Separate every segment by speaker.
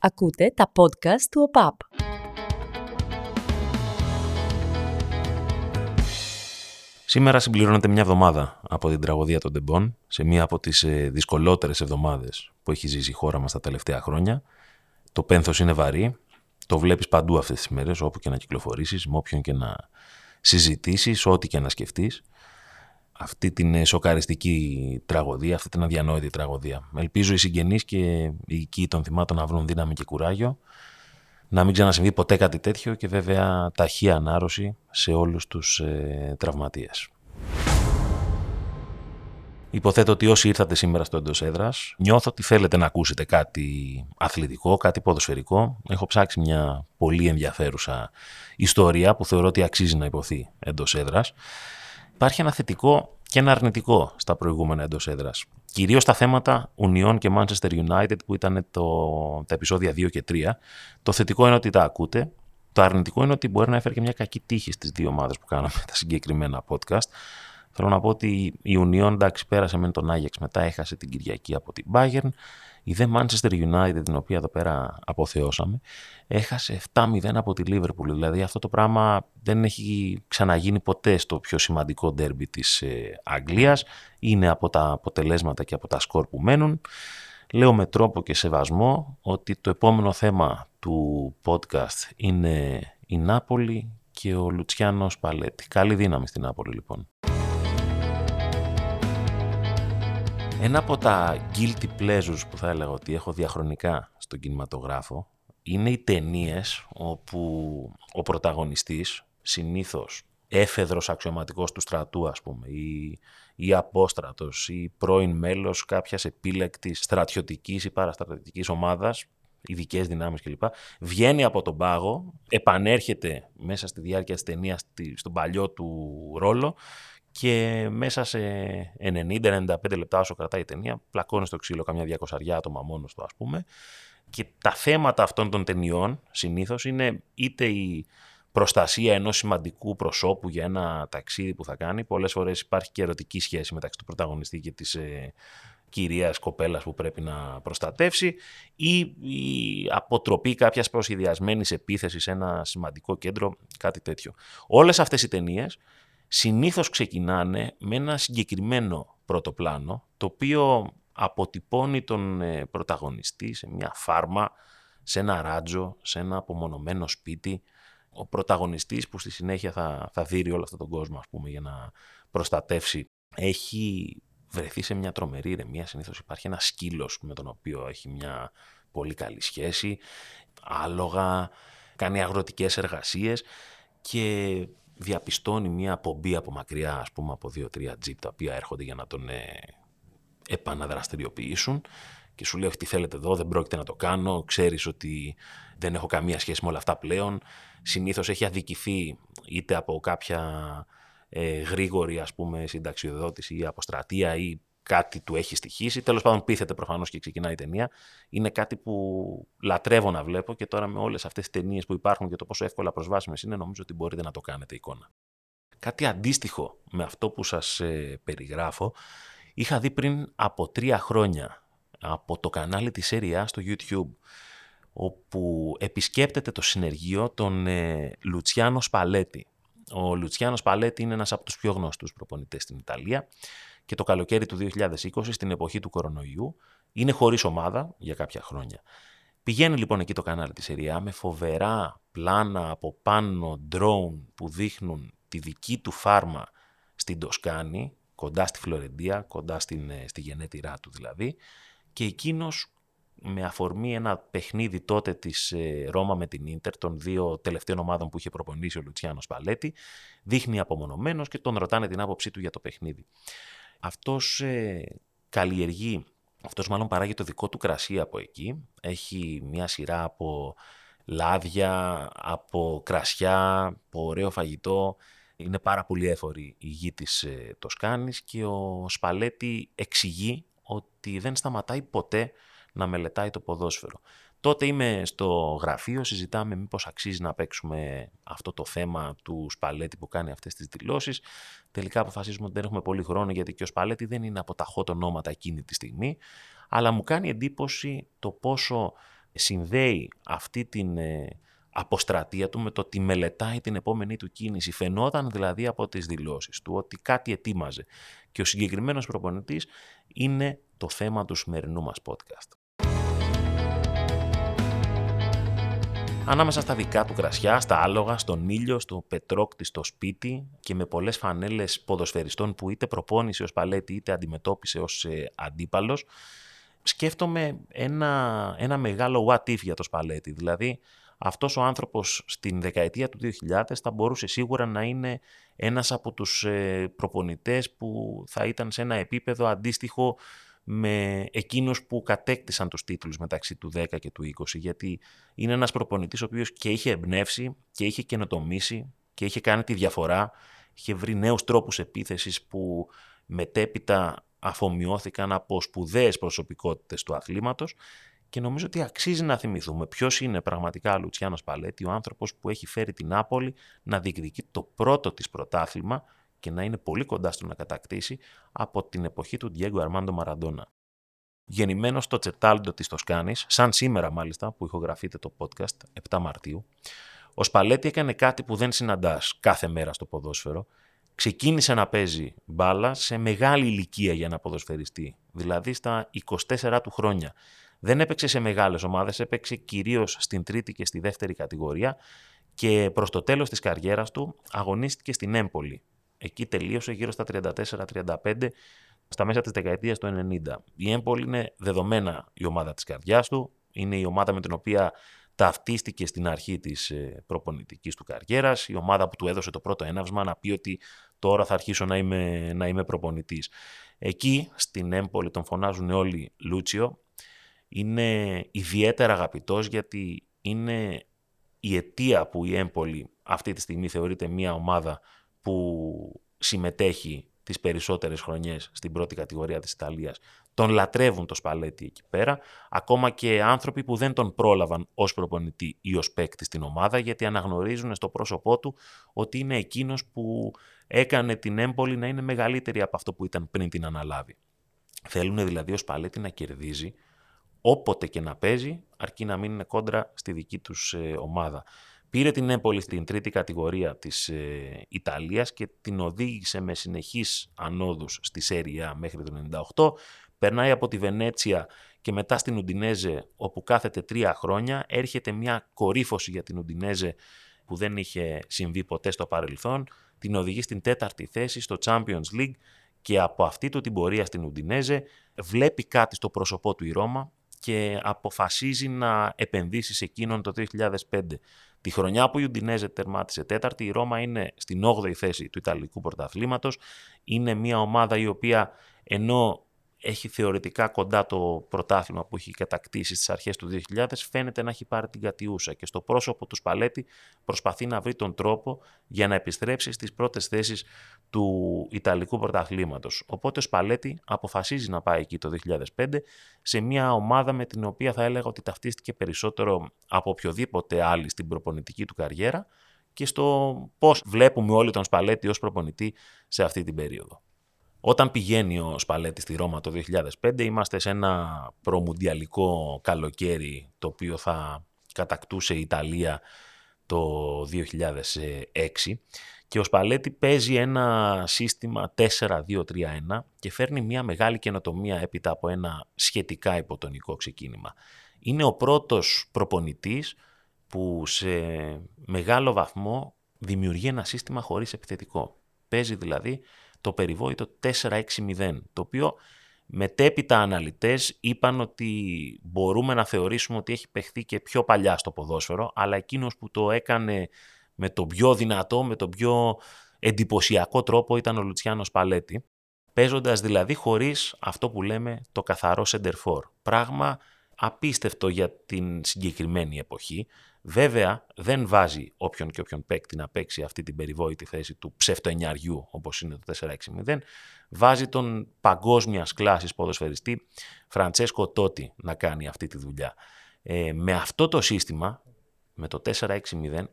Speaker 1: Ακούτε τα podcast του ΟΠΑΠ.
Speaker 2: Σήμερα συμπληρώνεται μια εβδομάδα από την τραγωδία των Τεμπών, σε μία από τις ε, δυσκολότερες εβδομάδες που έχει ζήσει η χώρα μας τα τελευταία χρόνια. Το πένθος είναι βαρύ, το βλέπεις παντού αυτές τις μέρες, όπου και να κυκλοφορήσεις, με όποιον και να συζητήσεις, ό,τι και να σκεφτείς αυτή την ε, σοκαριστική τραγωδία, αυτή την αδιανόητη τραγωδία. Ελπίζω οι συγγενείς και οι οικοί των θυμάτων να βρουν δύναμη και κουράγιο, να μην ξανασυμβεί ποτέ κάτι τέτοιο και βέβαια ταχεία ανάρρωση σε όλους τους ε, τραυματίες. Υποθέτω ότι όσοι ήρθατε σήμερα στο εντός έδρας, νιώθω ότι θέλετε να ακούσετε κάτι αθλητικό, κάτι ποδοσφαιρικό. Έχω ψάξει μια πολύ ενδιαφέρουσα ιστορία που θεωρώ ότι αξίζει να υποθεί εντός έδρας υπάρχει ένα θετικό και ένα αρνητικό στα προηγούμενα εντός έδρας. Κυρίως στα θέματα Union και Manchester United που ήταν το, τα επεισόδια 2 και 3. Το θετικό είναι ότι τα ακούτε. Το αρνητικό είναι ότι μπορεί να έφερε και μια κακή τύχη στις δύο ομάδες που κάναμε τα συγκεκριμένα podcast. Θέλω να πω ότι η Union εντάξει πέρασε με τον Άγιαξ, μετά έχασε την Κυριακή από την Bayern. Η δε Manchester United, την οποία εδώ πέρα αποθεώσαμε, έχασε 7-0 από τη Liverpool. Δηλαδή αυτό το πράγμα δεν έχει ξαναγίνει ποτέ στο πιο σημαντικό ντέρμπι της ε, Αγγλίας. Είναι από τα αποτελέσματα και από τα σκορ που μένουν. Λέω με τρόπο και σεβασμό ότι το επόμενο θέμα του podcast είναι η Νάπολη και ο Λουτσιάνος Παλέτη. Καλή δύναμη στην Νάπολη λοιπόν. Ένα από τα guilty pleasures που θα έλεγα ότι έχω διαχρονικά στον κινηματογράφο είναι οι ταινίες όπου ο πρωταγωνιστής συνήθως έφεδρος αξιωματικός του στρατού ας πούμε ή, ή απόστρατος ή πρώην μέλος κάποιας επίλεκτης στρατιωτικής ή παραστρατιωτικής ομάδας ειδικές δυνάμεις κλπ. Βγαίνει από τον πάγο, επανέρχεται μέσα στη διάρκεια της ταινίας στον παλιό του ρόλο και μέσα σε 90-95 λεπτά όσο κρατάει η ταινία πλακώνει στο ξύλο καμιά διακοσαριά άτομα μόνος του ας πούμε και τα θέματα αυτών των ταινιών συνήθως είναι είτε η προστασία ενός σημαντικού προσώπου για ένα ταξίδι που θα κάνει. Πολλές φορές υπάρχει και ερωτική σχέση μεταξύ του πρωταγωνιστή και της ε, κυρίας κοπέλας που πρέπει να προστατεύσει ή η αποτροπή κάποιας προσυδειασμένης επίθεσης σε ένα σημαντικό κέντρο, κάτι τέτοιο. Όλες αυτές οι ταινίες συνήθως ξεκινάνε με ένα συγκεκριμένο πρώτο πλάνο, το οποίο αποτυπώνει τον ε, πρωταγωνιστή σε μια φάρμα, σε ένα ράτζο, σε ένα απομονωμένο σπίτι. Ο πρωταγωνιστής που στη συνέχεια θα, θα δείρει όλο αυτόν τον κόσμο, ας πούμε, για να προστατεύσει, έχει βρεθεί σε μια τρομερή ηρεμία. Συνήθως υπάρχει ένα σκύλος με τον οποίο έχει μια πολύ καλή σχέση, άλογα, κάνει αγροτικές εργασίες και διαπιστώνει μια πομπή από μακριά, ας πούμε από δύο-τρία τζιπ τα οποία έρχονται για να τον ε, επαναδραστηριοποιήσουν και σου λέει τι θέλετε εδώ, δεν πρόκειται να το κάνω, ξέρεις ότι δεν έχω καμία σχέση με όλα αυτά πλέον. Συνήθως έχει αδικηθεί είτε από κάποια ε, γρήγορη ας πούμε συνταξιοδότηση ή αποστρατεία ή κάτι του έχει στοιχήσει. Τέλος πάντων, πείθεται προφανώς και ξεκινάει η ταινία. Είναι κάτι που λατρεύω να βλέπω και τώρα με όλες αυτές τις ταινίες που υπάρχουν και το πόσο εύκολα προσβάσιμες είναι, νομίζω ότι μπορείτε να το κάνετε εικόνα. Κάτι αντίστοιχο με αυτό που σας ε, περιγράφω είχα δει πριν από τρία χρόνια από το κανάλι της Serie στο YouTube όπου επισκέπτεται το συνεργείο των ε, Λουτσιάνο Σπαλέτη. Ο Λουτσιάνος Σπαλέτη είναι ένας από τους πιο γνωστούς προπονητές στην Ιταλία και το καλοκαίρι του 2020, στην εποχή του κορονοϊού, είναι χωρίς ομάδα για κάποια χρόνια. Πηγαίνει λοιπόν εκεί το κανάλι της ΕΡΙΑ με φοβερά πλάνα από πάνω drone που δείχνουν τη δική του φάρμα στην Τοσκάνη, κοντά στη Φλωρεντία, κοντά στην, ε, στη γενέτειρά του δηλαδή, και εκείνος με αφορμή ένα παιχνίδι τότε της ε, Ρώμα με την Ίντερ, των δύο τελευταίων ομάδων που είχε προπονήσει ο Λουτσιάνος Παλέτη, δείχνει απομονωμένος και τον ρωτάνε την άποψή του για το παιχνίδι. Αυτός ε, καλλιεργεί, αυτός μάλλον παράγει το δικό του κρασί από εκεί. Έχει μια σειρά από λάδια, από κρασιά, από ωραίο φαγητό. Είναι πάρα πολύ έφορη η γη της ε, Τοσκάνης και ο Σπαλέτη εξηγεί ότι δεν σταματάει ποτέ να μελετάει το ποδόσφαιρο. Τότε είμαι στο γραφείο, συζητάμε μήπως αξίζει να παίξουμε αυτό το θέμα του Σπαλέτη που κάνει αυτές τις δηλώσεις. Τελικά αποφασίζουμε ότι δεν έχουμε πολύ χρόνο γιατί και ο Σπαλέτη δεν είναι από τα hot ονόματα εκείνη τη στιγμή. Αλλά μου κάνει εντύπωση το πόσο συνδέει αυτή την ε, αποστρατεία του με το ότι μελετάει την επόμενη του κίνηση. Φαινόταν δηλαδή από τις δηλώσεις του ότι κάτι ετοίμαζε. Και ο συγκεκριμένος προπονητής είναι το θέμα του σημερινού μας podcast. Ανάμεσα στα δικά του κρασιά, στα άλογα, στον ήλιο, στο πετρόκτη, στο σπίτι και με πολλές φανέλες ποδοσφαιριστών που είτε προπόνησε ως παλέτη είτε αντιμετώπισε ως ε, αντίπαλος, σκέφτομαι ένα, ένα μεγάλο what if για τος Σπαλέτη. Δηλαδή, αυτός ο άνθρωπος στην δεκαετία του 2000 θα μπορούσε σίγουρα να είναι ένας από τους ε, προπονητές που θα ήταν σε ένα επίπεδο αντίστοιχο με εκείνους που κατέκτησαν τους τίτλους μεταξύ του 10 και του 20 γιατί είναι ένας προπονητής ο οποίος και είχε εμπνεύσει και είχε καινοτομήσει και είχε κάνει τη διαφορά είχε βρει νέους τρόπους επίθεσης που μετέπειτα αφομοιώθηκαν από σπουδαίες προσωπικότητες του αθλήματος. Και νομίζω ότι αξίζει να θυμηθούμε ποιος είναι πραγματικά ο Λουτσιάνος Παλέτη, ο άνθρωπος που έχει φέρει την Νάπολη να διεκδικεί το πρώτο της πρωτάθλημα και να είναι πολύ κοντά στο να κατακτήσει από την εποχή του Διέγκο Αρμάντο Μαραντόνα. Γεννημένος στο Τσετάλντο της Τοσκάνης, σαν σήμερα μάλιστα που ηχογραφείται το podcast 7 Μαρτίου, ο Σπαλέτη έκανε κάτι που δεν συναντάς κάθε μέρα στο ποδόσφαιρο. Ξεκίνησε να παίζει μπάλα σε μεγάλη ηλικία για να ποδοσφαιριστεί, δηλαδή στα 24 του χρόνια. Δεν έπαιξε σε μεγάλες ομάδες, έπαιξε κυρίως στην τρίτη και στη δεύτερη κατηγορία και προς το τέλος της καριέρας του αγωνίστηκε στην Έμπολη. Εκεί τελείωσε γύρω στα 34-35 στα μέσα της δεκαετίας του 90. Η Έμπολη είναι δεδομένα η ομάδα της καρδιάς του, είναι η ομάδα με την οποία ταυτίστηκε στην αρχή της ε, προπονητικής του καριέρας, η ομάδα που του έδωσε το πρώτο έναυσμα να πει ότι τώρα θα αρχίσω να είμαι, να είμαι προπονητής. Εκεί στην Έμπολη τον φωνάζουν όλοι Λούτσιο, είναι ιδιαίτερα αγαπητός γιατί είναι η αιτία που η Έμπολη αυτή τη στιγμή θεωρείται μια ομάδα που συμμετέχει τις περισσότερες χρονιές στην πρώτη κατηγορία της Ιταλίας. Τον λατρεύουν το Σπαλέτη εκεί πέρα, ακόμα και άνθρωποι που δεν τον πρόλαβαν ως προπονητή ή ως παίκτη στην ομάδα, γιατί αναγνωρίζουν στο πρόσωπό του ότι είναι εκείνος που έκανε την Έμπολη να είναι μεγαλύτερη από αυτό που ήταν πριν την αναλάβει. Θέλουν δηλαδή ο Σπαλέτη να κερδίζει όποτε και να παίζει, αρκεί να μην είναι κόντρα στη δική τους ε, ομάδα. Πήρε την Έμπολη στην τρίτη κατηγορία της ε, Ιταλίας και την οδήγησε με συνεχείς ανόδους στη Σέρια μέχρι το 98. Περνάει από τη Βενέτσια και μετά στην Ουντινέζε όπου κάθεται τρία χρόνια. Έρχεται μια κορύφωση για την Ουντινέζε που δεν είχε συμβεί ποτέ στο παρελθόν. Την οδηγεί στην τέταρτη θέση στο Champions League και από αυτή του την πορεία στην Ουντινέζε βλέπει κάτι στο πρόσωπό του η Ρώμα και αποφασίζει να επενδύσει σε εκείνον το 2005. Τη χρονιά που η Ουντινέζε τερμάτισε τέταρτη, η Ρώμα είναι στην 8η θέση του Ιταλικού Πρωταθλήματος. Είναι μια ομάδα η οποία ενώ έχει θεωρητικά κοντά το πρωτάθλημα που έχει κατακτήσει στις αρχές του 2000, φαίνεται να έχει πάρει την κατιούσα και στο πρόσωπο του Σπαλέτη προσπαθεί να βρει τον τρόπο για να επιστρέψει στις πρώτες θέσεις του Ιταλικού πρωταθλήματος. Οπότε ο Σπαλέτη αποφασίζει να πάει εκεί το 2005 σε μια ομάδα με την οποία θα έλεγα ότι ταυτίστηκε περισσότερο από οποιοδήποτε άλλη στην προπονητική του καριέρα και στο πώς βλέπουμε όλοι τον Σπαλέτη ως προπονητή σε αυτή την περίοδο. Όταν πηγαίνει ο Σπαλέτη στη Ρώμα το 2005 είμαστε σε ένα προμουντιαλικό καλοκαίρι το οποίο θα κατακτούσε η Ιταλία το 2006 και ο Σπαλέτη παίζει ένα σύστημα 4-2-3-1 και φέρνει μια μεγάλη καινοτομία έπειτα από ένα σχετικά υποτονικό ξεκίνημα. Είναι ο πρώτος προπονητής που σε μεγάλο βαθμό δημιουργεί ένα σύστημα χωρίς επιθετικό. Παίζει δηλαδή το περιβόητο 4-6-0, το οποίο μετέπειτα αναλυτές είπαν ότι μπορούμε να θεωρήσουμε ότι έχει παιχθεί και πιο παλιά στο ποδόσφαιρο, αλλά εκείνος που το έκανε με τον πιο δυνατό, με τον πιο εντυπωσιακό τρόπο ήταν ο Λουτσιάνος Παλέτη, παίζοντας δηλαδή χωρίς αυτό που λέμε το καθαρό σεντερφόρ. Πράγμα απίστευτο για την συγκεκριμένη εποχή. Βέβαια, δεν βάζει όποιον και όποιον παίκτη να παίξει αυτή την περιβόητη θέση του ψευτοενιαριού, όπως είναι το 4-6-0. Βάζει τον παγκόσμιας κλάσης ποδοσφαιριστή Φραντσέσκο Τότι να κάνει αυτή τη δουλειά. Ε, με αυτό το σύστημα, με το 4-6-0,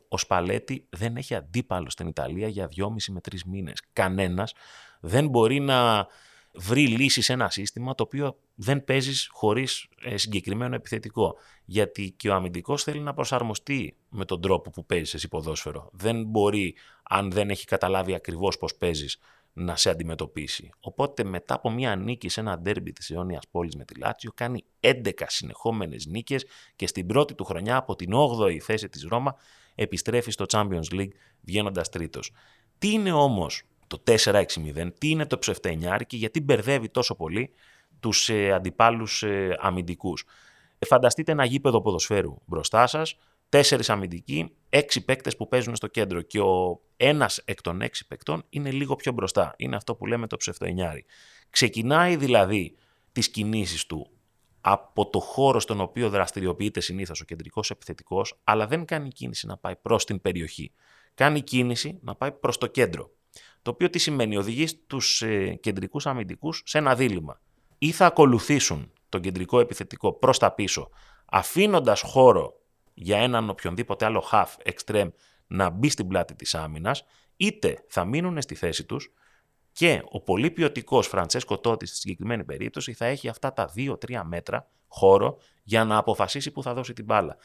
Speaker 2: ο Σπαλέτη δεν έχει αντίπαλο στην Ιταλία για 2,5 με 3 μήνες. Κανένας δεν μπορεί να βρει λύση σε ένα σύστημα το οποίο δεν παίζεις χωρίς ε, συγκεκριμένο επιθετικό. Γιατί και ο αμυντικός θέλει να προσαρμοστεί με τον τρόπο που παίζεις εσύ ποδόσφαιρο. Δεν μπορεί, αν δεν έχει καταλάβει ακριβώς πώς παίζεις, να σε αντιμετωπίσει. Οπότε μετά από μια νίκη σε ένα ντέρμπι της αιώνιας πόλης με τη Λάτσιο κάνει 11 συνεχόμενες νίκες και στην πρώτη του χρονιά από την 8η θέση της Ρώμα επιστρέφει στο Champions League βγαίνοντας τρίτος. Τι είναι όμως το 4-6-0, τι είναι το ψευτενιάρι και γιατί μπερδεύει τόσο πολύ τους ε, αντιπάλους ε, αμυντικούς. Ε, φανταστείτε ένα γήπεδο ποδοσφαίρου μπροστά σας, τέσσερις αμυντικοί, έξι παίκτες που παίζουν στο κέντρο και ο ένας εκ των έξι παικτών είναι λίγο πιο μπροστά. Είναι αυτό που λέμε το ψευτοενιάρι. Ξεκινάει δηλαδή τις κινήσεις του από το χώρο στον οποίο δραστηριοποιείται συνήθως ο κεντρικός επιθετικός, αλλά δεν κάνει κίνηση να πάει προς την περιοχή. Κάνει κίνηση να πάει προς το κέντρο. Το οποίο τι σημαίνει, οδηγεί τους ε, κεντρικούς αμυντικούς σε ένα δίλημα. Ή θα ακολουθήσουν τον κεντρικό επιθετικό προς τα πίσω, αφήνοντας χώρο για έναν οποιονδήποτε άλλο half extreme να μπει στην πλάτη της άμυνας, είτε θα μείνουν στη θέση τους και ο πολύ ποιοτικός Φραντσέσκο Τότης στη συγκεκριμένη περίπτωση θα έχει αυτά τα 2-3 μέτρα χώρο για να αποφασίσει που θα δώσει την μπάλα.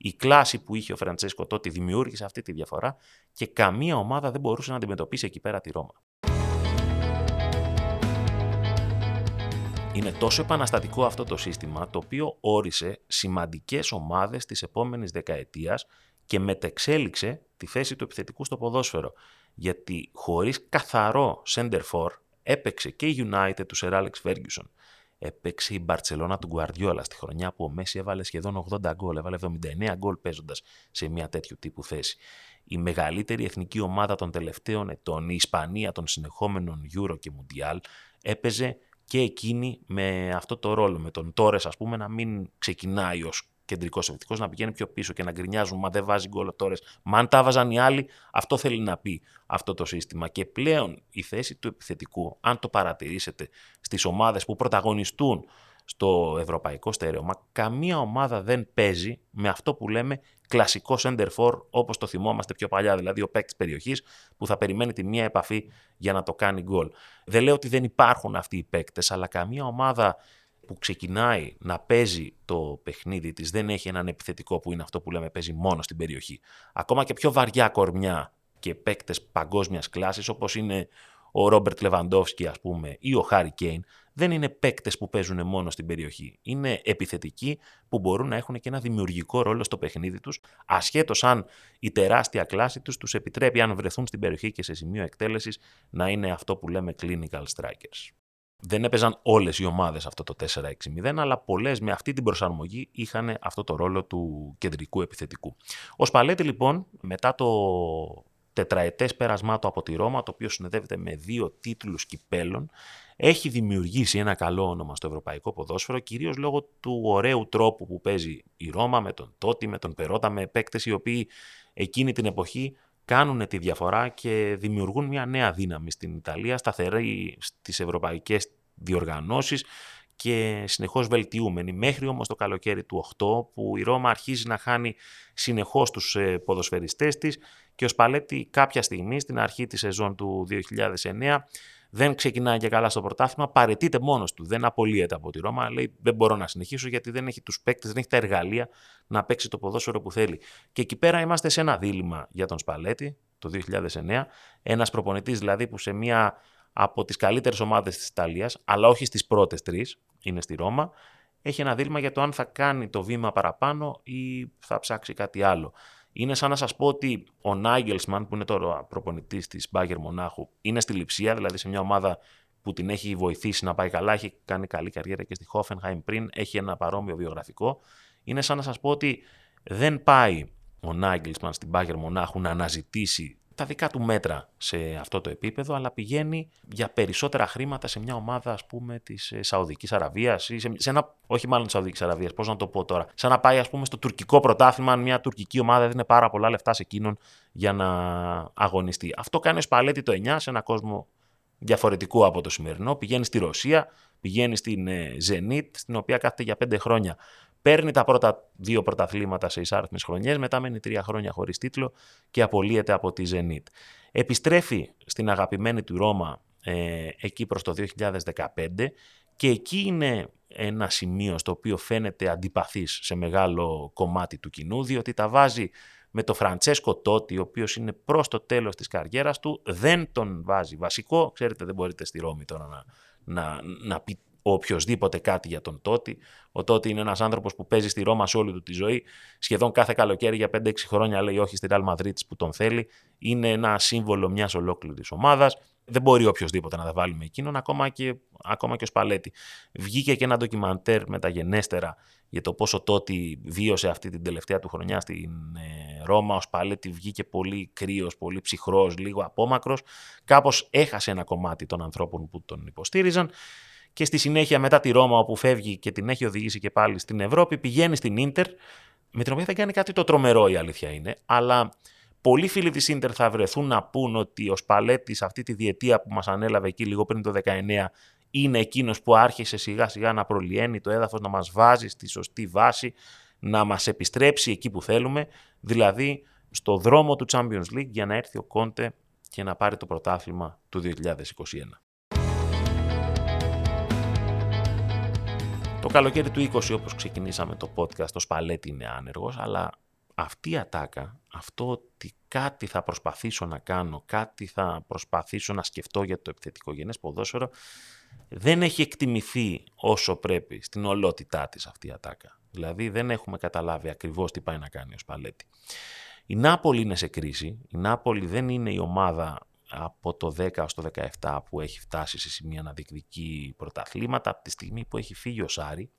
Speaker 2: Η κλάση που είχε ο Φραντσέσκο Τότη δημιούργησε αυτή τη διαφορά και καμία ομάδα δεν μπορούσε να αντιμετωπίσει εκεί πέρα τη Ρώμα. Είναι τόσο επαναστατικό αυτό το σύστημα το οποίο όρισε σημαντικές ομάδες της επόμενης δεκαετίας και μετεξέλιξε τη θέση του επιθετικού στο ποδόσφαιρο. Γιατί χωρίς καθαρό center for έπαιξε και η United του Sir Alex Ferguson. Έπαιξε η Μπαρτσελώνα του Guardiola στη χρονιά που ο Μέση έβαλε σχεδόν 80 γκολ, έβαλε 79 γκολ παίζοντας σε μια τέτοιου τύπου θέση. Η μεγαλύτερη εθνική ομάδα των τελευταίων ετών, η Ισπανία των συνεχόμενων Euro και Mundial, έπαιζε και εκείνη με αυτό το ρόλο, με τον Τόρε, ας πούμε, να μην ξεκινάει ως κεντρικός επιθετικό, να πηγαίνει πιο πίσω και να γκρινιάζουν. Μα δεν βάζει γκολ Τόρε. Μα αν τα βάζαν οι άλλοι, αυτό θέλει να πει αυτό το σύστημα. Και πλέον η θέση του επιθετικού, αν το παρατηρήσετε στις ομάδες που πρωταγωνιστούν στο ευρωπαϊκό στερέωμα, καμία ομάδα δεν παίζει με αυτό που λέμε κλασικό center for όπως το θυμόμαστε πιο παλιά, δηλαδή ο παίκτης περιοχής που θα περιμένει τη μία επαφή για να το κάνει γκολ. Δεν λέω ότι δεν υπάρχουν αυτοί οι παίκτες, αλλά καμία ομάδα που ξεκινάει να παίζει το παιχνίδι της δεν έχει έναν επιθετικό που είναι αυτό που λέμε παίζει μόνο στην περιοχή. Ακόμα και πιο βαριά κορμιά και παίκτες παγκόσμιας κλάσης όπως είναι ο Ρόμπερτ Λεβαντόφσκι, ας πούμε, ή ο Χάρι Κέιν, δεν είναι παίκτες που παίζουν μόνο στην περιοχή. Είναι επιθετικοί που μπορούν να έχουν και ένα δημιουργικό ρόλο στο παιχνίδι τους, ασχέτως αν η τεράστια κλάση τους τους επιτρέπει, αν βρεθούν στην περιοχή και σε σημείο εκτέλεσης, να είναι αυτό που λέμε clinical strikers. Δεν έπαιζαν όλες οι ομάδες αυτό το 4-6-0, αλλά πολλές με αυτή την προσαρμογή είχαν αυτό το ρόλο του κεντρικού επιθετικού. Ο Σπαλέτη λοιπόν, μετά το τετραετές πέρασμά του από τη Ρώμα, το οποίο συνεδεύεται με δύο τίτλους κυπέλων, έχει δημιουργήσει ένα καλό όνομα στο ευρωπαϊκό ποδόσφαιρο, κυρίως λόγω του ωραίου τρόπου που παίζει η Ρώμα με τον Τότι, με τον Περότα, με παίκτες οι οποίοι εκείνη την εποχή κάνουν τη διαφορά και δημιουργούν μια νέα δύναμη στην Ιταλία, σταθερή στις ευρωπαϊκές διοργανώσεις και συνεχώς βελτιούμενη. Μέχρι όμως το καλοκαίρι του 8 που η Ρώμα αρχίζει να χάνει συνεχώς τους ε, ποδοσφαιριστές της και ο Σπαλέτη κάποια στιγμή στην αρχή της σεζόν του 2009 δεν ξεκινάει και καλά στο πρωτάθλημα, παρετείται μόνος του. Δεν απολύεται από τη Ρώμα. Λέει: Δεν μπορώ να συνεχίσω γιατί δεν έχει τους παίκτες, δεν έχει τα εργαλεία να παίξει το ποδόσφαιρο που θέλει. Και εκεί πέρα είμαστε σε ένα δίλημα για τον Σπαλέτη το 2009. Ένας προπονητής δηλαδή που σε μία από τις καλύτερες ομάδες της Ιταλίας, αλλά όχι στις πρώτες τρεις, είναι στη Ρώμα, έχει ένα δίλημα για το αν θα κάνει το βήμα παραπάνω ή θα ψάξει κάτι άλλο. Είναι σαν να σας πω ότι ο Νάγκελσμαν, που είναι τώρα προπονητής της Μπάγκερ Μονάχου, είναι στη λειψία, δηλαδή σε μια ομάδα που την έχει βοηθήσει να πάει καλά, έχει κάνει καλή καριέρα και στη Χόφενχάιμ πριν, έχει ένα παρόμοιο βιογραφικό. Είναι σαν να σας πω ότι δεν πάει ο Νάγκελσμαν στην Μπάγκερ Μονάχου να αναζητήσει τα δικά του μέτρα σε αυτό το επίπεδο, αλλά πηγαίνει για περισσότερα χρήματα σε μια ομάδα, ας πούμε, της ε, Σαουδικής Αραβίας ή σε, σε ένα, όχι μάλλον της Σαουδικής Αραβίας, πώς να το πω τώρα, σαν να πάει, ας πούμε, στο τουρκικό πρωτάθλημα, αν μια τουρκική ομάδα έδινε πάρα πολλά λεφτά σε εκείνον για να αγωνιστεί. Αυτό κάνει ο Σπαλέτη το 9 σε ένα κόσμο διαφορετικό από το σημερινό. Πηγαίνει στη Ρωσία, πηγαίνει στην ε, Zenit, στην οποία κάθεται για πέντε χρόνια Παίρνει τα πρώτα δύο πρωταθλήματα σε εισάριθμες χρονιές, μετά μένει τρία χρόνια χωρίς τίτλο και απολύεται από τη Zenit. Επιστρέφει στην αγαπημένη του Ρώμα ε, εκεί προς το 2015 και εκεί είναι ένα σημείο στο οποίο φαίνεται αντιπαθής σε μεγάλο κομμάτι του κοινού, διότι τα βάζει με το Φραντσέσκο Τότι, ο οποίος είναι προς το τέλος της καριέρας του, δεν τον βάζει βασικό. Ξέρετε, δεν μπορείτε στη Ρώμη τώρα να, να, να πει οποιοδήποτε κάτι για τον Τότι. Ο Τότι είναι ένας άνθρωπος που παίζει στη Ρώμα σε όλη του τη ζωή. Σχεδόν κάθε καλοκαίρι για 5-6 χρόνια λέει όχι στη Real Madrid που τον θέλει. Είναι ένα σύμβολο μιας ολόκληρης ομάδας δεν μπορεί οποιοδήποτε να τα βάλει με εκείνον, ακόμα και, ακόμα και ο Σπαλέτη. Βγήκε και ένα ντοκιμαντέρ μεταγενέστερα για το πόσο τότε βίωσε αυτή την τελευταία του χρονιά στην ε, Ρώμα. Ο Σπαλέτη βγήκε πολύ κρύος, πολύ ψυχρός, λίγο απόμακρος. Κάπως έχασε ένα κομμάτι των ανθρώπων που τον υποστήριζαν. Και στη συνέχεια μετά τη Ρώμα όπου φεύγει και την έχει οδηγήσει και πάλι στην Ευρώπη, πηγαίνει στην Ίντερ, με την οποία δεν κάνει κάτι το τρομερό η αλήθεια είναι, αλλά Πολλοί φίλοι της Ίντερ θα βρεθούν να πούν ότι ο Σπαλέτης αυτή τη διετία που μας ανέλαβε εκεί λίγο πριν το 19 είναι εκείνος που άρχισε σιγά σιγά να προλυαίνει το έδαφος, να μας βάζει στη σωστή βάση, να μας επιστρέψει εκεί που θέλουμε, δηλαδή στο δρόμο του Champions League για να έρθει ο Κόντε και να πάρει το πρωτάθλημα του 2021. Το καλοκαίρι του 20 όπως ξεκινήσαμε το podcast, το Σπαλέτη είναι άνεργος, αλλά αυτή η ατάκα, αυτό ότι κάτι θα προσπαθήσω να κάνω, κάτι θα προσπαθήσω να σκεφτώ για το επιθετικό γενές ποδόσφαιρο, δεν έχει εκτιμηθεί όσο πρέπει στην ολότητά της αυτή η ατάκα. Δηλαδή δεν έχουμε καταλάβει ακριβώς τι πάει να κάνει ο Σπαλέτη. Η Νάπολη είναι σε κρίση. Η Νάπολη δεν είναι η ομάδα από το 10 στο 17 που έχει φτάσει σε σημεία να διεκδικεί πρωταθλήματα από τη στιγμή που έχει φύγει ο Σάρι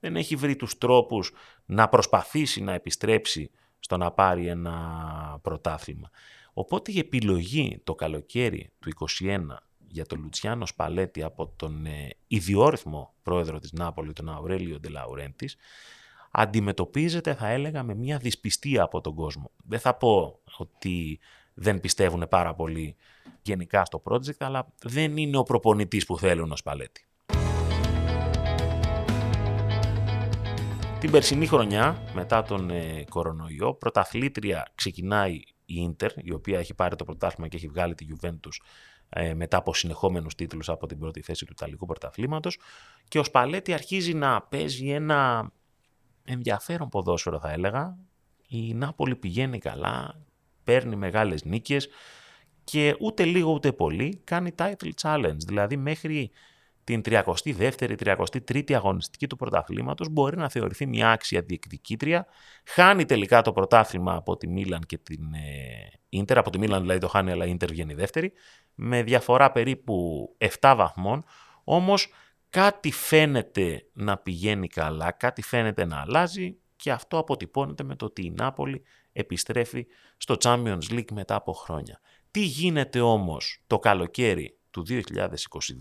Speaker 2: δεν έχει βρει τους τρόπους να προσπαθήσει να επιστρέψει στο να πάρει ένα πρωτάθλημα. Οπότε η επιλογή το καλοκαίρι του 2021 για τον Λουτσιάνο Σπαλέτη από τον ε, ιδιόρυθμο πρόεδρο της Νάπολη, τον Αουρέλιο Ντελαουρέντης, αντιμετωπίζεται θα έλεγα με μια δυσπιστία από τον κόσμο. Δεν θα πω ότι δεν πιστεύουν πάρα πολύ γενικά στο project, αλλά δεν είναι ο προπονητής που θέλουν ο Σπαλέτη. Την περσινή χρονιά, μετά τον ε, κορονοϊό, πρωταθλήτρια ξεκινάει η Ίντερ, η οποία έχει πάρει το πρωτάθλημα και έχει βγάλει τη Juventus ε, μετά από συνεχόμενους τίτλους από την πρώτη θέση του Ιταλικού πρωταθλήματος και ο Σπαλέτη αρχίζει να παίζει ένα ενδιαφέρον ποδόσφαιρο θα έλεγα. Η Νάπολη πηγαίνει καλά, παίρνει μεγάλες νίκες και ούτε λίγο ούτε πολύ κάνει title challenge, δηλαδή μέχρι την 32η, 33η αγωνιστική του πρωταθλήματος μπορεί να θεωρηθεί μια άξια διεκδικήτρια. Χάνει τελικά το πρωτάθλημα από τη Μίλαν και την Ίντερ, από τη Μίλαν δηλαδή το χάνει αλλά η Ίντερ βγαίνει δεύτερη, με διαφορά περίπου 7 βαθμών, όμως κάτι φαίνεται να πηγαίνει καλά, κάτι φαίνεται να αλλάζει και αυτό αποτυπώνεται με το ότι η Νάπολη επιστρέφει στο Champions League μετά από χρόνια. Τι γίνεται όμως το καλοκαίρι του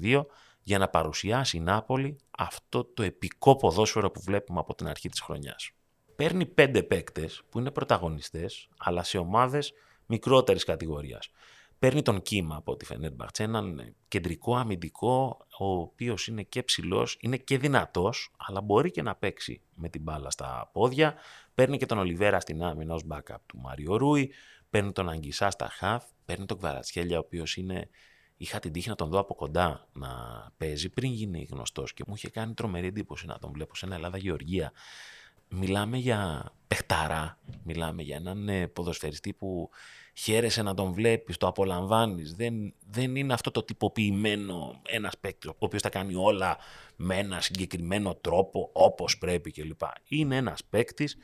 Speaker 2: 2022 για να παρουσιάσει η Νάπολη αυτό το επικό ποδόσφαιρο που βλέπουμε από την αρχή της χρονιάς; Παίρνει πέντε παίκτες που είναι πρωταγωνιστές, αλλά σε ομάδες μικρότερης κατηγορίας. Παίρνει τον Κύμα από τη Φενέρμπαρτς, έναν κεντρικό αμυντικό, ο οποίος είναι και ψηλός, είναι και δυνατός, αλλά μπορεί και να παίξει με την μπάλα στα πόδια. Παίρνει και τον Ολιβέρα στην άμυνα ως backup του Μάριο Ρούι, παίρνει τον Αγγισά στα χαφ, παίρνει τον Κβαρατσχέλια, ο οποίος είναι είχα την τύχη να τον δω από κοντά να παίζει πριν γίνει γνωστός και μου είχε κάνει τρομερή εντύπωση να τον βλέπω σε ένα Ελλάδα Γεωργία. Μιλάμε για παιχταρά, μιλάμε για έναν ε, ποδοσφαιριστή που χαίρεσαι να τον βλέπεις, το απολαμβάνεις. Δεν, δεν είναι αυτό το τυποποιημένο ένας παίκτης, ο οποίος θα κάνει όλα με ένα συγκεκριμένο τρόπο, όπως πρέπει κλπ. Είναι ένας παίκτης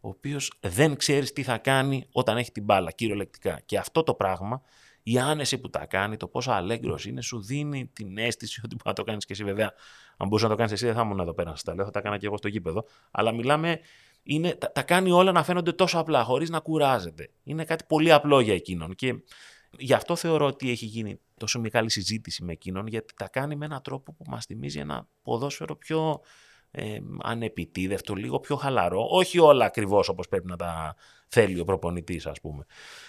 Speaker 2: ο οποίος δεν ξέρεις τι θα κάνει όταν έχει την μπάλα, κυριολεκτικά. Και αυτό το πράγμα η άνεση που τα κάνει, το πόσο αλέγκρος είναι, σου δίνει την αίσθηση ότι μπορεί να το κάνεις και εσύ. Βέβαια, αν μπορούσες να το κάνεις εσύ, δεν θα ήμουν εδώ πέρα να σας τα λέω, θα τα έκανα και εγώ στο γήπεδο. Αλλά μιλάμε, είναι, τα, τα κάνει όλα να φαίνονται τόσο απλά, χωρίς να κουράζεται. Είναι κάτι πολύ απλό για εκείνον. Και γι' αυτό θεωρώ ότι έχει γίνει τόσο μεγάλη συζήτηση με εκείνον, γιατί τα κάνει με έναν τρόπο που μας θυμίζει ένα ποδόσφαιρο πιο ε, ανεπιτίδευτο, λίγο πιο χαλαρό. Όχι όλα ακριβώς όπως πρέπει να τα θέλει ο προπονητής, ας πούμε.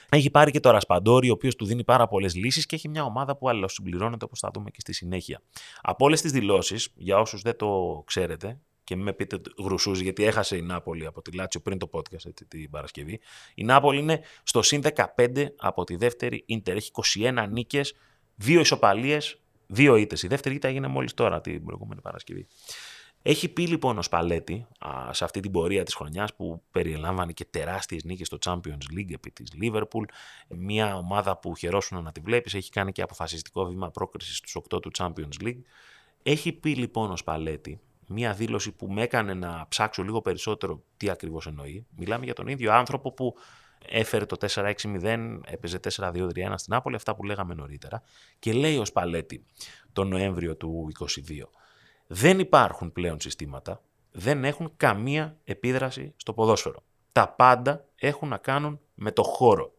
Speaker 2: Έχει πάρει και το Ρασπαντόρι, ο οποίος του δίνει πάρα πολλές λύσεις και έχει μια ομάδα που αλληλοσυμπληρώνεται όπως θα δούμε και στη συνέχεια. Από όλες τις δηλώσεις, για όσους δεν το ξέρετε, και μην με πείτε γρουσούς, γιατί έχασε η Νάπολη από τη Λάτσιο πριν το podcast έτσι, την Παρασκευή. Η Νάπολη είναι στο συν 15 από τη δεύτερη Ίντερ. Έχει 21 νίκες, δύο ισοπαλίες, δύο ήττες. Η δεύτερη ήττα έγινε μόλις τώρα την προηγούμενη Παρασκευή. Έχει πει λοιπόν ο Σπαλέτη α, σε αυτή την πορεία της χρονιάς που περιλάμβανε και τεράστιες νίκες στο Champions League επί της Liverpool, μια ομάδα που χαιρόσουν να τη βλέπεις, έχει κάνει και αποφασιστικό βήμα πρόκρισης στους 8 του Champions League. Έχει πει λοιπόν ο Σπαλέτη μια δήλωση που με έκανε να ψάξω λίγο περισσότερο τι ακριβώς εννοεί. Μιλάμε για τον ίδιο άνθρωπο που έφερε το 4-6-0, έπαιζε 4-2-3-1 στην Άπολη, αυτά που λέγαμε νωρίτερα. Και λέει ο Σπαλέτη τον Νοέμβριο του 2022 δεν υπάρχουν πλέον συστήματα, δεν έχουν καμία επίδραση στο ποδόσφαιρο. Τα πάντα έχουν να κάνουν με το χώρο.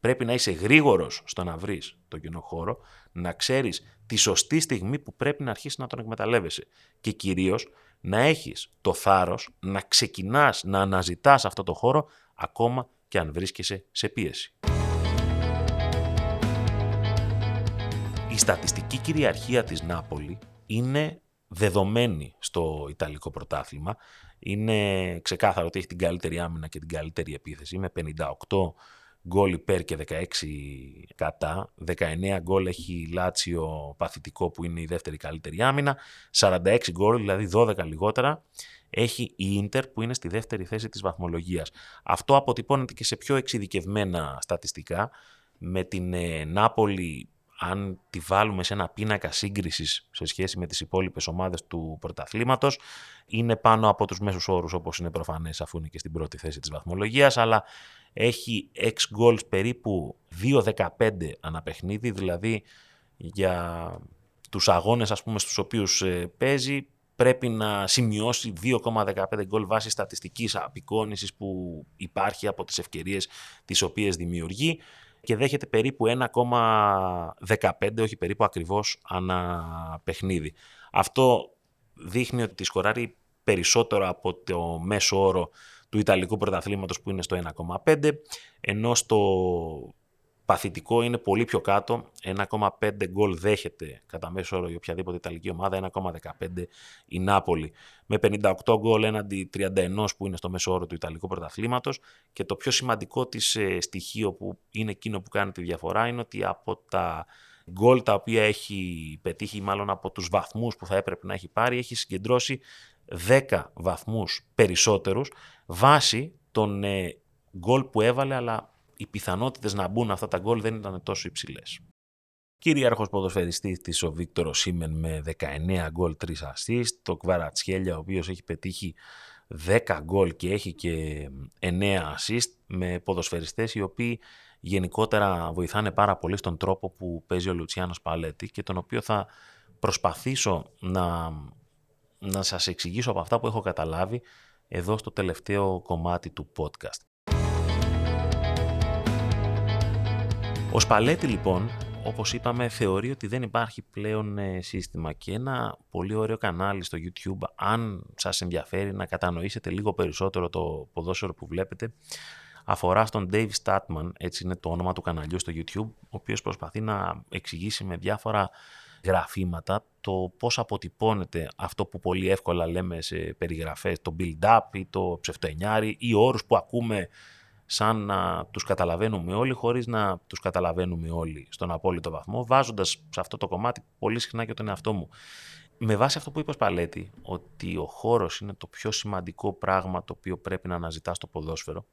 Speaker 2: Πρέπει να είσαι γρήγορος στο να βρεις το κοινό χώρο, να ξέρεις τη σωστή στιγμή που πρέπει να αρχίσεις να τον εκμεταλλεύεσαι και κυρίως να έχεις το θάρρος να ξεκινάς να αναζητάς αυτό το χώρο ακόμα και αν βρίσκεσαι σε πίεση. Η στατιστική κυριαρχία της Νάπολη είναι δεδομένη στο Ιταλικό πρωτάθλημα. Είναι ξεκάθαρο ότι έχει την καλύτερη άμυνα και την καλύτερη επίθεση με 58 γκολ υπέρ και 16 κατά. 19 γκολ έχει η Λάτσιο παθητικό που είναι η δεύτερη καλύτερη άμυνα. 46 γκολ, δηλαδή 12 λιγότερα, έχει η Ίντερ που είναι στη δεύτερη θέση της βαθμολογίας. Αυτό αποτυπώνεται και σε πιο εξειδικευμένα στατιστικά με την ε, Νάπολη αν τη βάλουμε σε ένα πίνακα σύγκρισης σε σχέση με τις υπόλοιπες ομάδες του πρωταθλήματος, είναι πάνω από τους μέσους όρους όπως είναι προφανές, αφού είναι και στην πρώτη θέση της βαθμολογίας, αλλά έχει 6 goals περίπου 2-15 ανά παιχνίδι, δηλαδή για τους αγώνες ας πούμε στους οποίους ε, παίζει πρέπει να σημειώσει 2,15 γκολ βάσει στατιστικής απεικόνησης που υπάρχει από τις ευκαιρίες τις οποίες δημιουργεί και δέχεται περίπου 1,15, όχι περίπου ακριβώς, ανά παιχνίδι. Αυτό δείχνει ότι σκοράρει περισσότερο από το μέσο όρο του Ιταλικού πρωταθλήματος που είναι στο 1,5, ενώ στο παθητικό είναι πολύ πιο κάτω, 1,5 γκολ δέχεται κατά μέσο όρο η οποιαδήποτε Ιταλική ομάδα, 1,15 η Νάπολη, με 58 γκολ έναντι 31 που είναι στο μέσο όρο του Ιταλικού πρωταθλήματος. Και το πιο σημαντικό της ε, στοιχείο που είναι εκείνο που κάνει τη διαφορά είναι ότι από τα γκολ τα οποία έχει πετύχει, μάλλον από τους βαθμούς που θα έπρεπε να έχει πάρει, έχει συγκεντρώσει 10 βαθμούς περισσότερους βάσει των ε, γκολ που έβαλε, αλλά οι πιθανότητες να μπουν αυτά τα γκολ δεν ήταν τόσο υψηλές. Κυρίαρχος ποδοσφαιριστής της ο Βίκτορο Σίμεν με 19 γκολ, 3 assist. Το Κβαρατσχέλια, ο οποίος έχει πετύχει 10 γκολ και έχει και 9 assist με ποδοσφαιριστές οι οποίοι γενικότερα βοηθάνε πάρα πολύ στον τρόπο που παίζει ο Λουτσιάνος Παλέτη και τον οποίο θα προσπαθήσω να, να σας εξηγήσω από αυτά που έχω καταλάβει εδώ στο τελευταίο κομμάτι του podcast. Ο Σπαλέτη λοιπόν, όπως είπαμε, θεωρεί ότι δεν υπάρχει πλέον ε, σύστημα και ένα πολύ ωραίο κανάλι στο YouTube, αν σας ενδιαφέρει να κατανοήσετε λίγο περισσότερο το ποδόσφαιρο που βλέπετε, αφορά στον Dave Statman, έτσι είναι το όνομα του καναλιού στο YouTube, ο οποίος προσπαθεί να εξηγήσει με διάφορα γραφήματα το πώς αποτυπώνεται αυτό που πολύ εύκολα λέμε σε περιγραφές, το build-up ή το ψευτοενιάρι ή όρους που ακούμε σαν να τους καταλαβαίνουμε όλοι χωρίς να τους καταλαβαίνουμε όλοι στον απόλυτο βαθμό, βάζοντας σε αυτό το κομμάτι πολύ συχνά και τον εαυτό μου. Με βάση αυτό που είπες ο Σπαλέτη, ότι ο χώρος είναι το πιο σημαντικό πράγμα το οποίο πρέπει να αναζητάς στο ποδόσφαιρο,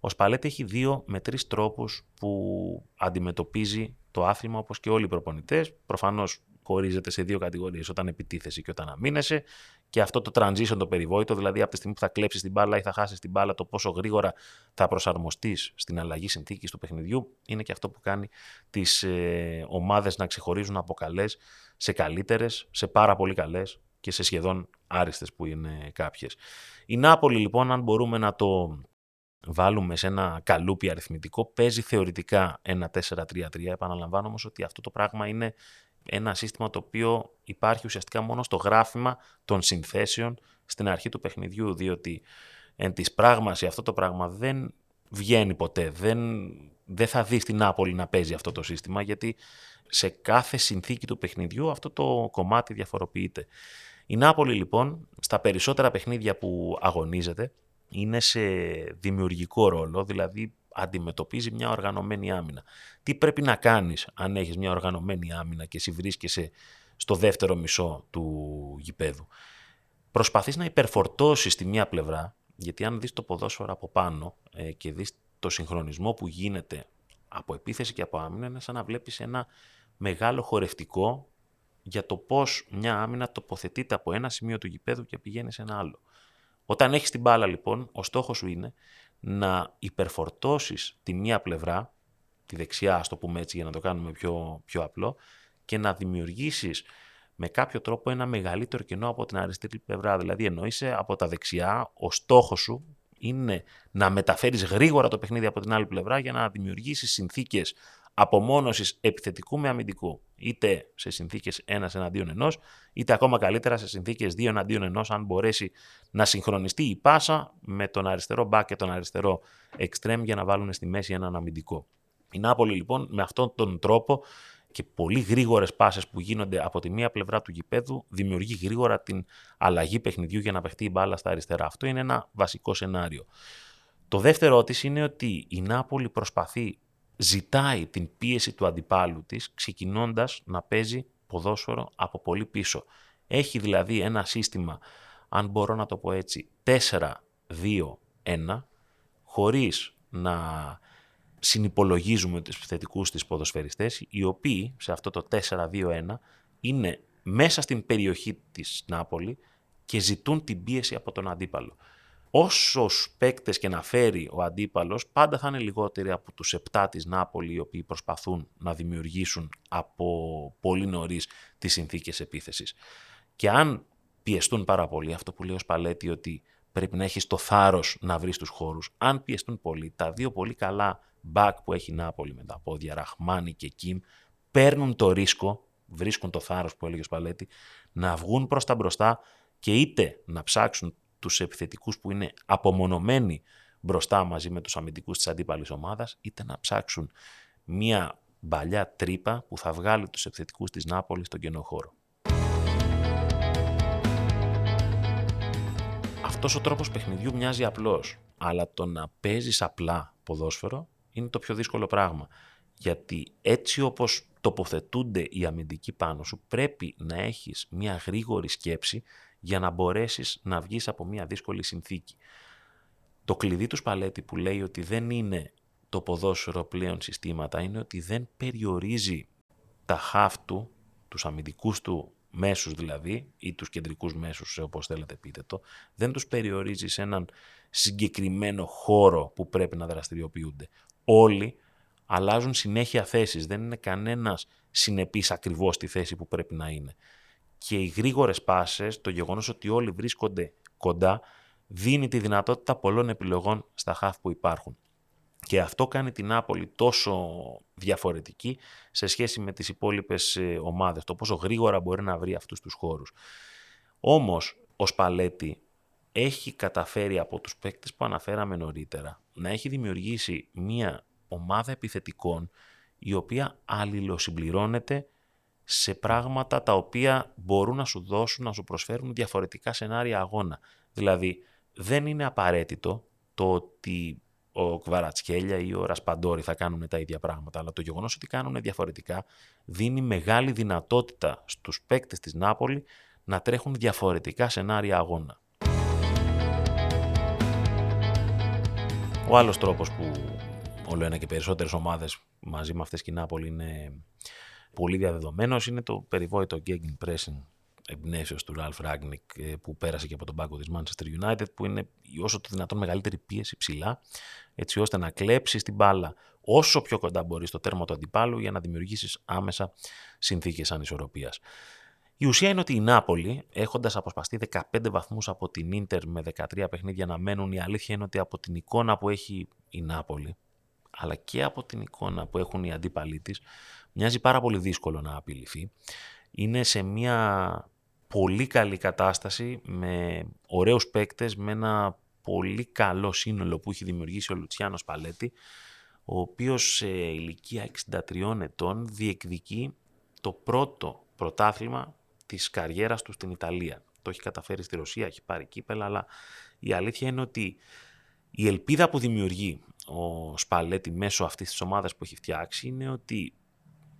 Speaker 2: ο Σπαλέτη έχει δύο με τρεις τρόπους που αντιμετωπίζει το άθλημα όπως και όλοι οι προπονητές. Προφανώς χωρίζεται σε δύο κατηγορίες, όταν επιτίθεσαι και όταν αμήνεσαι. Και αυτό το transition το περιβόητο, δηλαδή από τη στιγμή που θα κλέψεις την μπάλα ή θα χάσεις την μπάλα, το πόσο γρήγορα θα προσαρμοστείς στην αλλαγή συνθήκης του παιχνιδιού, είναι και αυτό που κάνει τις ε, ομάδες να ξεχωρίζουν από καλέ σε καλύτερες, σε πάρα πολύ καλές και σε σχεδόν άριστες που είναι κάποιες. Η Νάπολη λοιπόν, αν μπορούμε να το βάλουμε σε ένα καλούπι αριθμητικό, παίζει θεωρητικά ένα 4-3-3. Επαναλαμβάνω όμως ότι αυτό το πράγμα είναι ένα σύστημα το οποίο υπάρχει ουσιαστικά μόνο στο γράφημα των συνθέσεων στην αρχή του παιχνιδιού, διότι εν της πράγμαση αυτό το πράγμα δεν βγαίνει ποτέ, δεν, δεν θα δεις στην Νάπολη να παίζει αυτό το σύστημα, γιατί σε κάθε συνθήκη του παιχνιδιού αυτό το κομμάτι διαφοροποιείται. Η Νάπολη λοιπόν στα περισσότερα παιχνίδια που αγωνίζεται είναι σε δημιουργικό ρόλο, δηλαδή αντιμετωπίζει μια οργανωμένη άμυνα. Τι πρέπει να κάνεις αν έχεις μια οργανωμένη άμυνα και εσύ βρίσκεσαι στο δεύτερο μισό του γηπέδου; Προσπαθείς να υπερφορτώσεις τη μία πλευρά, γιατί αν δεις το ποδόσφαιρο από πάνω ε, και δεις το συγχρονισμό που γίνεται από επίθεση και από άμυνα, είναι σαν να βλέπεις ένα μεγάλο χορευτικό για το πώς μια άμυνα τοποθετείται από ένα σημείο του γηπέδου και πηγαίνει σε ένα άλλο. Όταν έχεις την μπάλα λοιπόν, ο στόχος σου είναι να υπερφορτώσεις τη μία πλευρά, τη δεξιά, ας το πούμε έτσι για να το κάνουμε πιο, πιο απλό, και να δημιουργήσεις με κάποιο τρόπο ένα μεγαλύτερο κενό από την αριστερή πλευρά. Δηλαδή εννοείσαι από τα δεξιά, ο στόχος σου είναι να μεταφέρεις γρήγορα το παιχνίδι από την άλλη πλευρά για να δημιουργήσεις συνθήκες απομόνωσης επιθετικού με αμυντικού. Είτε σε συνθήκες ένας εναντίον ενός, είτε ακόμα καλύτερα σε συνθήκες δύο εναντίον ενός, αν μπορέσει να συγχρονιστεί η πάσα με τον αριστερό back και τον αριστερό extreme για να βάλουν στη μέση έναν αμυντικό. Η Νάπολη λοιπόν με αυτόν τον τρόπο και πολύ γρήγορες πάσες που γίνονται από τη μία πλευρά του γηπέδου δημιουργεί γρήγορα την αλλαγή παιχνιδιού για να παιχτεί η μπάλα στα αριστερά. Αυτό είναι ένα βασικό σενάριο. Το δεύτερο της είναι ότι η Νάπολη προσπαθεί ζητάει την πίεση του αντιπάλου της, ξεκινώντας να παίζει ποδόσφαιρο από πολύ πίσω. Έχει δηλαδή ένα σύστημα, αν μπορώ να το πω έτσι, 4-2-1, χωρίς να συνυπολογίζουμε τους επιθετικούς της ποδοσφαιριστές, οι οποίοι σε αυτό το 4-2-1 είναι μέσα στην περιοχή της Νάπολη και ζητούν την πίεση από τον αντίπαλο όσο παίκτες και να φέρει ο αντίπαλος, πάντα θα είναι λιγότεροι από τους 7 της Νάπολη, οι οποίοι προσπαθούν να δημιουργήσουν από πολύ νωρίς τις συνθήκες επίθεσης. Και αν πιεστούν πάρα πολύ, αυτό που λέει ο Σπαλέτη, ότι πρέπει να έχεις το θάρρος να βρεις τους χώρους, αν πιεστούν πολύ, τα δύο πολύ καλά back που έχει η Νάπολη με τα πόδια, Ραχμάνι και Κιμ, παίρνουν το ρίσκο, βρίσκουν το θάρρος που έλεγε ο Σπαλέτη, να βγουν προς τα μπροστά και είτε να ψάξουν τους επιθετικούς που είναι απομονωμένοι μπροστά μαζί με τους αμυντικούς της αντίπαλης ομάδας, είτε να ψάξουν μία παλιά τρύπα που θα βγάλει τους επιθετικούς της Νάπολης στον κενό χώρο. Αυτός ο τρόπος παιχνιδιού μοιάζει απλός, αλλά το να παίζεις απλά ποδόσφαιρο είναι το πιο δύσκολο πράγμα. Γιατί έτσι όπως τοποθετούνται οι αμυντικοί πάνω σου, πρέπει να έχεις μια γρήγορη σκέψη για να μπορέσεις να βγεις από μια δύσκολη συνθήκη. Το κλειδί του Σπαλέτη που λέει ότι δεν είναι το ποδόσφαιρο πλέον συστήματα είναι ότι δεν περιορίζει τα χαφ του, τους αμυντικούς του μέσους δηλαδή, ή τους κεντρικούς μέσους, όπως θέλετε πείτε το, δεν τους περιορίζει σε έναν συγκεκριμένο χώρο που πρέπει να δραστηριοποιούνται. Όλοι αλλάζουν συνέχεια θέσεις, δεν είναι κανένας συνεπής ακριβώς στη θέση που πρέπει να είναι και οι γρήγορες πάσες, το γεγονός ότι όλοι βρίσκονται κοντά, δίνει τη δυνατότητα πολλών επιλογών στα χαφ που υπάρχουν. Και αυτό κάνει την Νάπολη τόσο διαφορετική σε σχέση με τις υπόλοιπες ε, ομάδες, το πόσο γρήγορα μπορεί να βρει αυτούς τους χώρους. Όμως, ο Σπαλέτη έχει καταφέρει από τους παίκτες που αναφέραμε νωρίτερα να έχει δημιουργήσει μία ομάδα επιθετικών η οποία αλληλοσυμπληρώνεται σε πράγματα τα οποία μπορούν να σου δώσουν, να σου προσφέρουν διαφορετικά σενάρια αγώνα. Δηλαδή, δεν είναι απαραίτητο το ότι ο Κβαρατσχέλια ή ο Ρασπαντόρη θα κάνουν τα ίδια πράγματα, αλλά το γεγονός ότι κάνουν διαφορετικά δίνει μεγάλη δυνατότητα στους παίκτες της Νάπολη να τρέχουν διαφορετικά σενάρια αγώνα. Ο άλλος τρόπος που όλο ένα και περισσότερες ομάδες μαζί με αυτές και η Νάπολη είναι πολύ διαδεδομένος είναι το περιβόητο pressing εμπνεύσεω του Ραλφ Ράγνικ που πέρασε και από τον πάγκο της Manchester United, που είναι όσο το δυνατόν μεγαλύτερη πίεση ψηλά, έτσι ώστε να κλέψεις την μπάλα όσο πιο κοντά μπορείς στο τέρμα του αντιπάλου για να δημιουργήσεις άμεσα συνθήκες ανισορροπίας. Η ουσία είναι ότι η Νάπολη, έχοντας αποσπαστεί 15 βαθμούς από την ντερ με 13 παιχνίδια να μένουν, η αλήθεια είναι ότι από την εικόνα που έχει η Νάπολη, αλλά και από την εικόνα που έχουν οι αντίπαλοι της, μοιάζει πάρα πολύ δύσκολο να απειληθεί. Είναι σε μια πολύ καλή κατάσταση με ωραίους παίκτες, με ένα πολύ καλό σύνολο που έχει δημιουργήσει ο Λουτσιάνος Παλέτη, ο οποίος σε ηλικία 63 ετών διεκδικεί το πρώτο πρωτάθλημα της καριέρας του στην Ιταλία. Το έχει καταφέρει στη Ρωσία, έχει πάρει κύπελα, αλλά η αλήθεια είναι ότι η ελπίδα που δημιουργεί ο ο Σπαλέτη μέσω αυτής της ομάδας που έχει φτιάξει είναι ότι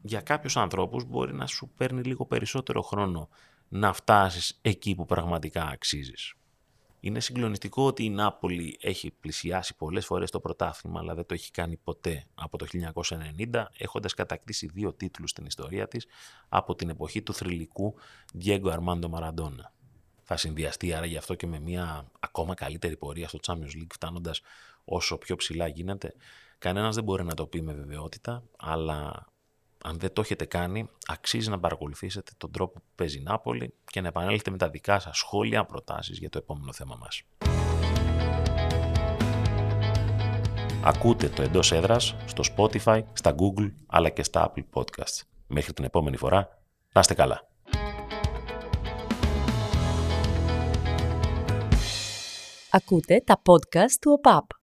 Speaker 2: για κάποιους ανθρώπους μπορεί να σου παίρνει λίγο περισσότερο χρόνο να φτάσεις εκεί που πραγματικά αξίζεις. Είναι συγκλονιστικό ότι η Νάπολη έχει πλησιάσει πολλές φορές το πρωτάθλημα, αλλά δεν το έχει κάνει ποτέ από το 1990, έχοντας κατακτήσει δύο τίτλους στην ιστορία της από την εποχή του θρηλυκού Diego Armando Maradona. Θα συνδυαστεί άρα γι' αυτό και με μια ακόμα καλύτερη πορεία στο Champions League, φτάνοντας όσο πιο ψηλά γίνεται. Κανένας δεν μπορεί να το πει με βεβαιότητα, αλλά αν δεν το έχετε κάνει, αξίζει να παρακολουθήσετε τον τρόπο που παίζει η Νάπολη και να επανέλθετε με τα δικά σας σχόλια, προτάσεις για το επόμενο θέμα μας. Ακούτε το εντός έδρας στο Spotify, στα Google αλλά και στα Apple Podcasts. Μέχρι την επόμενη φορά, να είστε καλά.
Speaker 1: Ακούτε τα podcast του ΟΠΑΠ.